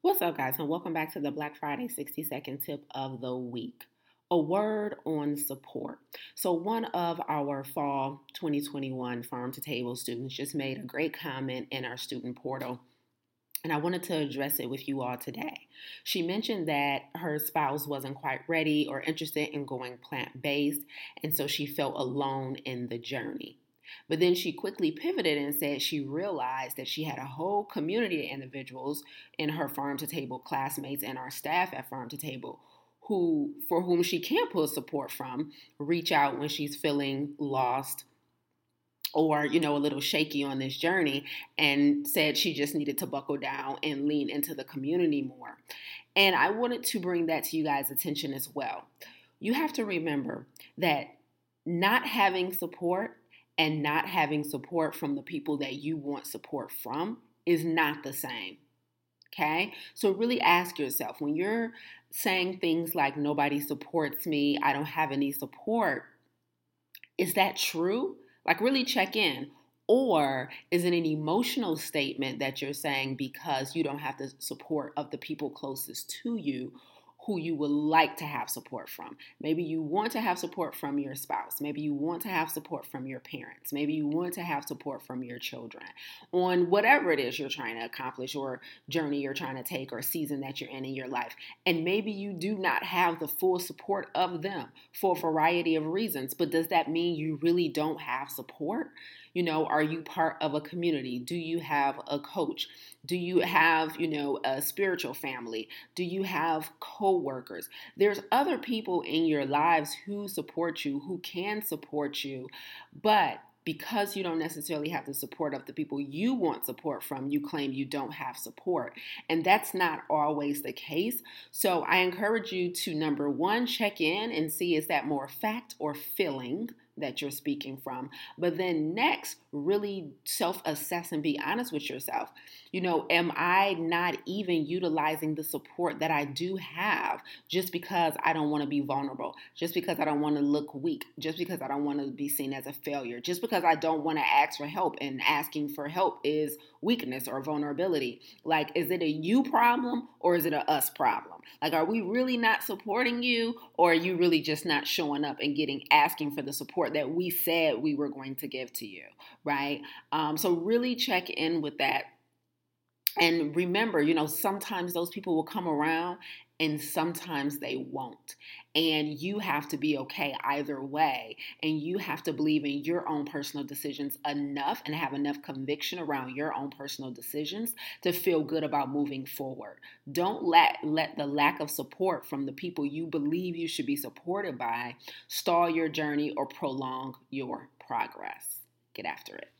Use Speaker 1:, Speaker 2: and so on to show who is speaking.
Speaker 1: What's up, guys, and welcome back to the Black Friday 60 second tip of the week. A word on support. So, one of our fall 2021 farm to table students just made a great comment in our student portal, and I wanted to address it with you all today. She mentioned that her spouse wasn't quite ready or interested in going plant based, and so she felt alone in the journey. But then she quickly pivoted and said she realized that she had a whole community of individuals in her farm to table classmates and our staff at farm to table who for whom she can pull support from reach out when she's feeling lost or you know a little shaky on this journey and said she just needed to buckle down and lean into the community more. And i wanted to bring that to you guys attention as well. You have to remember that not having support and not having support from the people that you want support from is not the same. Okay? So really ask yourself when you're saying things like nobody supports me, I don't have any support, is that true? Like really check in. Or is it an emotional statement that you're saying because you don't have the support of the people closest to you? Who you would like to have support from. Maybe you want to have support from your spouse. Maybe you want to have support from your parents. Maybe you want to have support from your children on whatever it is you're trying to accomplish or journey you're trying to take or season that you're in in your life. And maybe you do not have the full support of them for a variety of reasons. But does that mean you really don't have support? You know, are you part of a community? Do you have a coach? Do you have, you know, a spiritual family? Do you have co-workers? There's other people in your lives who support you, who can support you, but because you don't necessarily have the support of the people you want support from, you claim you don't have support. And that's not always the case. So I encourage you to number one, check in and see is that more fact or feeling that you're speaking from. But then next, really self assess and be honest with yourself. You know, am I not even utilizing the support that I do have just because I don't want to be vulnerable, just because I don't want to look weak, just because I don't want to be seen as a failure, just because I don't want to ask for help and asking for help is weakness or vulnerability? Like, is it a you problem or is it a us problem? Like, are we really not supporting you or are you really just not showing up and getting asking for the support that we said we were going to give to you? right? Um, so really check in with that. And remember, you know, sometimes those people will come around and sometimes they won't. And you have to be okay either way. And you have to believe in your own personal decisions enough and have enough conviction around your own personal decisions to feel good about moving forward. Don't let let the lack of support from the people you believe you should be supported by stall your journey or prolong your progress get after it.